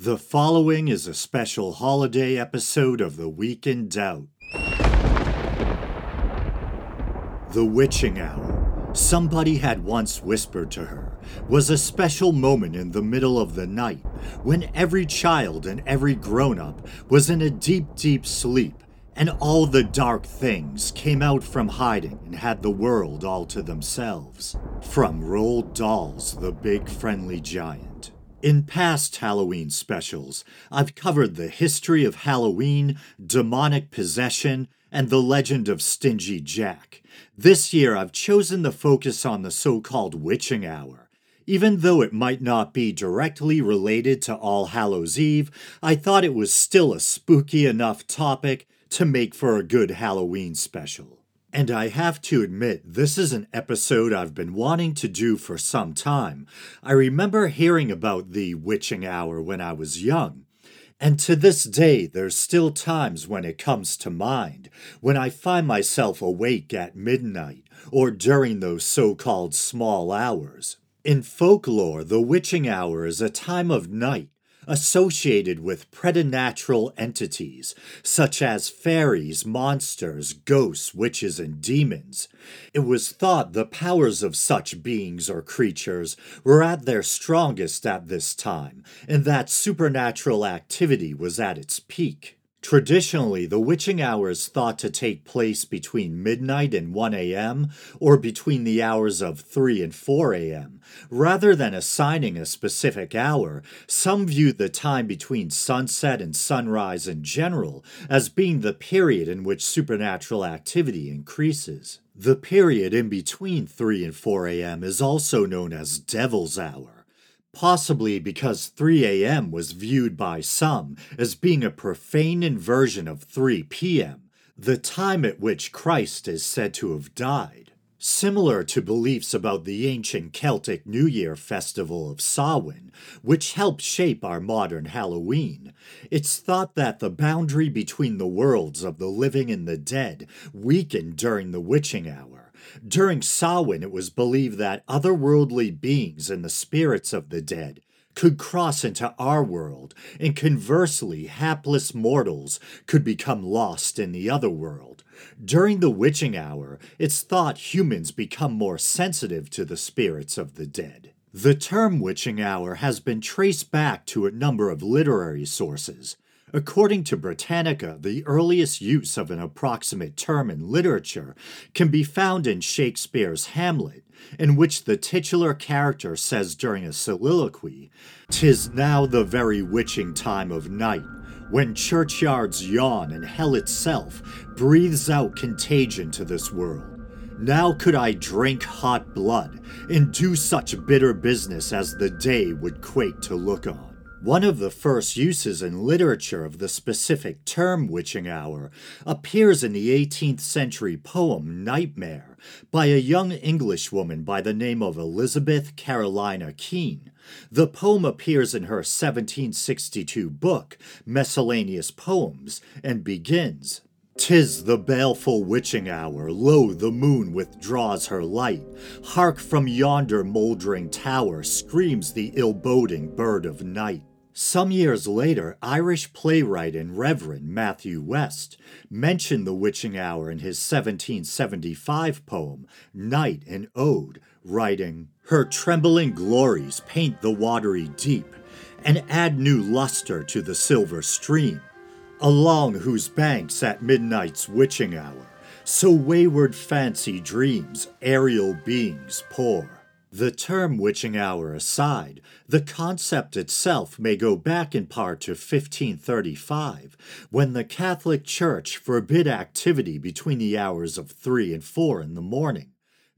The following is a special holiday episode of The Week in Doubt. The Witching Hour, somebody had once whispered to her, was a special moment in the middle of the night when every child and every grown up was in a deep, deep sleep, and all the dark things came out from hiding and had the world all to themselves. From Roald Dahl's The Big Friendly Giant. In past Halloween specials, I've covered the history of Halloween, demonic possession, and the legend of Stingy Jack. This year, I've chosen to focus on the so called witching hour. Even though it might not be directly related to All Hallows Eve, I thought it was still a spooky enough topic to make for a good Halloween special. And I have to admit, this is an episode I've been wanting to do for some time. I remember hearing about the witching hour when I was young. And to this day, there's still times when it comes to mind, when I find myself awake at midnight or during those so called small hours. In folklore, the witching hour is a time of night associated with preternatural entities such as fairies, monsters, ghosts, witches, and demons. It was thought the powers of such beings or creatures were at their strongest at this time, and that supernatural activity was at its peak. Traditionally, the witching hour is thought to take place between midnight and 1 a.m. or between the hours of 3 and 4 a.m. Rather than assigning a specific hour, some view the time between sunset and sunrise in general as being the period in which supernatural activity increases. The period in between 3 and 4 a.m. is also known as Devil's Hour possibly because 3 a.m. was viewed by some as being a profane inversion of 3 p.m., the time at which Christ is said to have died. Similar to beliefs about the ancient Celtic New Year festival of Samhain, which helped shape our modern Halloween, it's thought that the boundary between the worlds of the living and the dead weakened during the witching hour during Samhain, it was believed that otherworldly beings and the spirits of the dead could cross into our world, and conversely, hapless mortals could become lost in the other world. During the witching hour, it's thought humans become more sensitive to the spirits of the dead. The term witching hour has been traced back to a number of literary sources, According to Britannica, the earliest use of an approximate term in literature can be found in Shakespeare's Hamlet, in which the titular character says during a soliloquy, "'Tis now the very witching time of night, when churchyards yawn and hell itself breathes out contagion to this world. Now could I drink hot blood and do such bitter business as the day would quake to look on. One of the first uses in literature of the specific term witching hour appears in the 18th century poem Nightmare by a young Englishwoman by the name of Elizabeth Carolina Keene. The poem appears in her 1762 book, Miscellaneous Poems, and begins Tis the baleful witching hour, lo, the moon withdraws her light. Hark from yonder mouldering tower screams the ill boding bird of night. Some years later, Irish playwright and Reverend Matthew West mentioned the witching hour in his 1775 poem, Night and Ode, writing, Her trembling glories paint the watery deep and add new luster to the silver stream, along whose banks at midnight's witching hour so wayward fancy dreams aerial beings pour. The term witching hour aside, the concept itself may go back in part to 1535, when the Catholic Church forbid activity between the hours of 3 and 4 in the morning,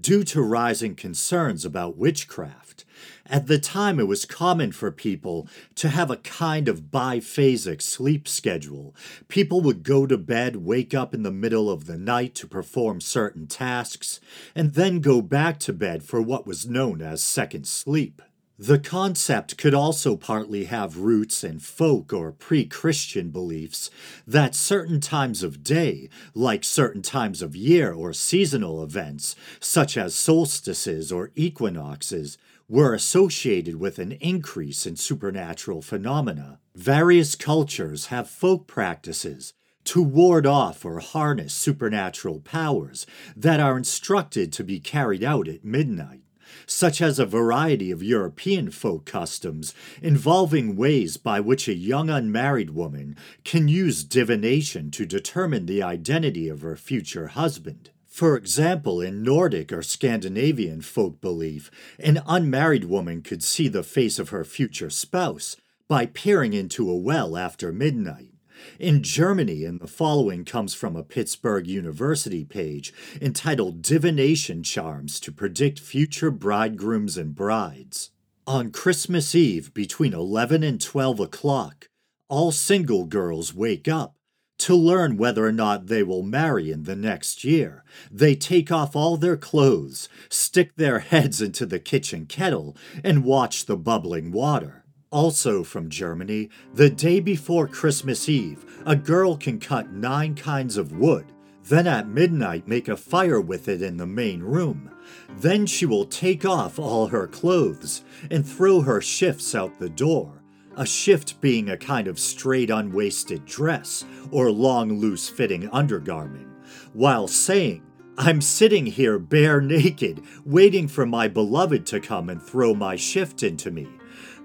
due to rising concerns about witchcraft. At the time, it was common for people to have a kind of biphasic sleep schedule. People would go to bed, wake up in the middle of the night to perform certain tasks, and then go back to bed for what was known as second sleep. The concept could also partly have roots in folk or pre Christian beliefs that certain times of day, like certain times of year or seasonal events, such as solstices or equinoxes, were associated with an increase in supernatural phenomena. Various cultures have folk practices to ward off or harness supernatural powers that are instructed to be carried out at midnight, such as a variety of European folk customs involving ways by which a young unmarried woman can use divination to determine the identity of her future husband. For example, in Nordic or Scandinavian folk belief, an unmarried woman could see the face of her future spouse by peering into a well after midnight. In Germany, and the following comes from a Pittsburgh University page entitled Divination Charms to Predict Future Bridegrooms and Brides. On Christmas Eve, between 11 and 12 o'clock, all single girls wake up to learn whether or not they will marry in the next year. They take off all their clothes, stick their heads into the kitchen kettle, and watch the bubbling water. Also from Germany, the day before Christmas Eve, a girl can cut nine kinds of wood, then at midnight make a fire with it in the main room. Then she will take off all her clothes and throw her shifts out the door a shift being a kind of straight unwaisted dress or long loose fitting undergarment, while saying, I'm sitting here bare naked, waiting for my beloved to come and throw my shift into me.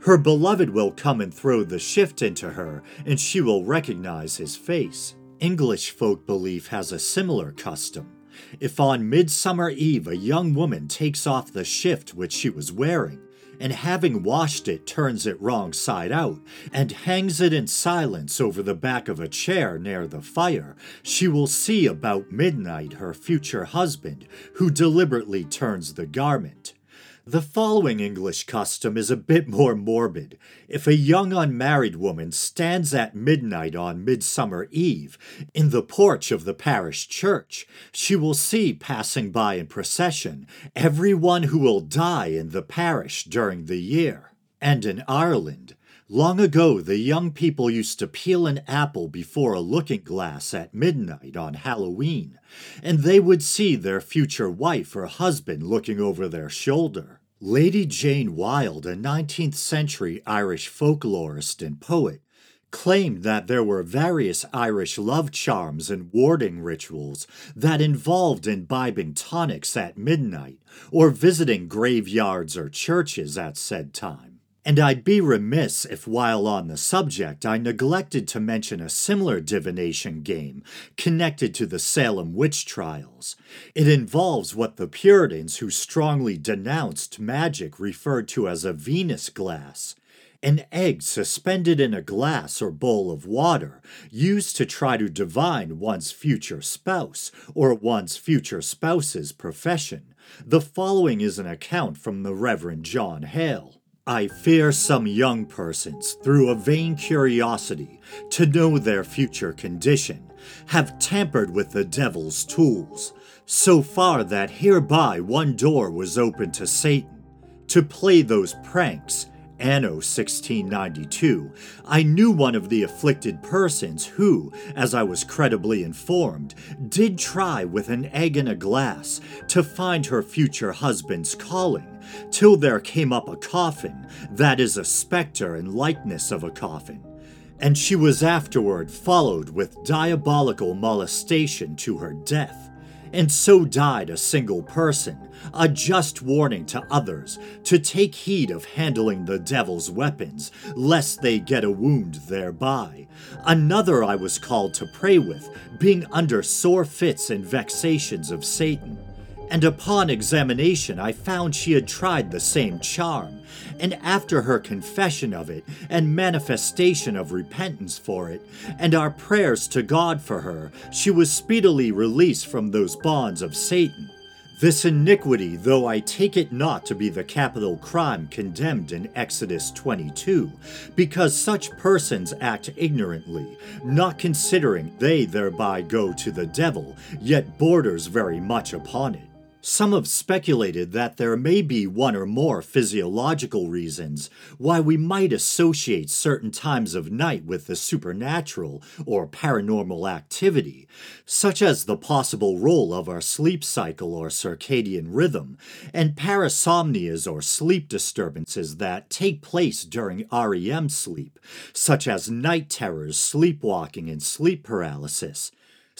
Her beloved will come and throw the shift into her, and she will recognize his face. English folk belief has a similar custom. If on Midsummer Eve a young woman takes off the shift which she was wearing, and having washed it turns it wrong side out, and hangs it in silence over the back of a chair near the fire, she will see about midnight her future husband, who deliberately turns the garment. The following English custom is a bit more morbid. If a young unmarried woman stands at midnight on Midsummer Eve in the porch of the parish church, she will see passing by in procession every one who will die in the parish during the year. And in Ireland, Long ago, the young people used to peel an apple before a looking glass at midnight on Halloween, and they would see their future wife or husband looking over their shoulder. Lady Jane Wilde, a 19th century Irish folklorist and poet, claimed that there were various Irish love charms and warding rituals that involved imbibing tonics at midnight or visiting graveyards or churches at said time. And I'd be remiss if, while on the subject, I neglected to mention a similar divination game connected to the Salem witch trials. It involves what the Puritans who strongly denounced magic referred to as a Venus glass. An egg suspended in a glass or bowl of water, used to try to divine one's future spouse or one's future spouse's profession. The following is an account from the Reverend John Hale. I fear some young persons, through a vain curiosity to know their future condition, have tampered with the devil's tools, so far that hereby one door was opened to Satan, to play those pranks Anno 1692, I knew one of the afflicted persons who, as I was credibly informed, did try with an egg in a glass to find her future husband's calling, till there came up a coffin, that is a spectre in likeness of a coffin. And she was afterward followed with diabolical molestation to her death and so died a single person, a just warning to others to take heed of handling the devil's weapons, lest they get a wound thereby. Another I was called to pray with, being under sore fits and vexations of Satan and upon examination I found she had tried the same charm, and after her confession of it and manifestation of repentance for it, and our prayers to God for her, she was speedily released from those bonds of Satan. This iniquity, though I take it not to be the capital crime condemned in Exodus 22, because such persons act ignorantly, not considering they thereby go to the devil, yet borders very much upon it. Some have speculated that there may be one or more physiological reasons why we might associate certain times of night with the supernatural or paranormal activity, such as the possible role of our sleep cycle or circadian rhythm, and parasomnias or sleep disturbances that take place during REM sleep, such as night terrors, sleepwalking, and sleep paralysis.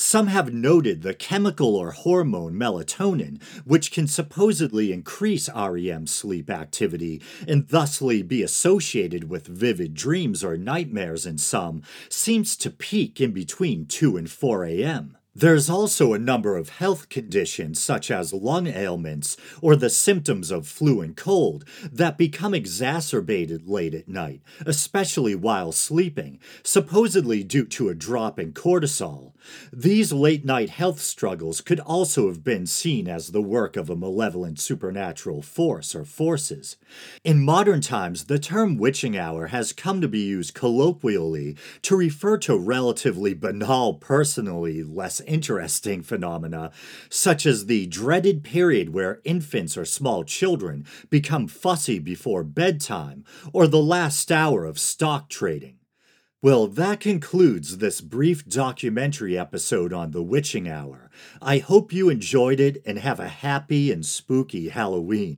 Some have noted the chemical or hormone melatonin, which can supposedly increase REM sleep activity and thusly be associated with vivid dreams or nightmares in some, seems to peak in between 2 and 4 a.m. There's also a number of health conditions, such as lung ailments or the symptoms of flu and cold, that become exacerbated late at night, especially while sleeping, supposedly due to a drop in cortisol. These late night health struggles could also have been seen as the work of a malevolent supernatural force or forces. In modern times, the term witching hour has come to be used colloquially to refer to relatively banal, personally less interesting phenomena, such as the dreaded period where infants or small children become fussy before bedtime, or the last hour of stock trading. Well, that concludes this brief documentary episode on the witching hour. I hope you enjoyed it and have a happy and spooky Halloween.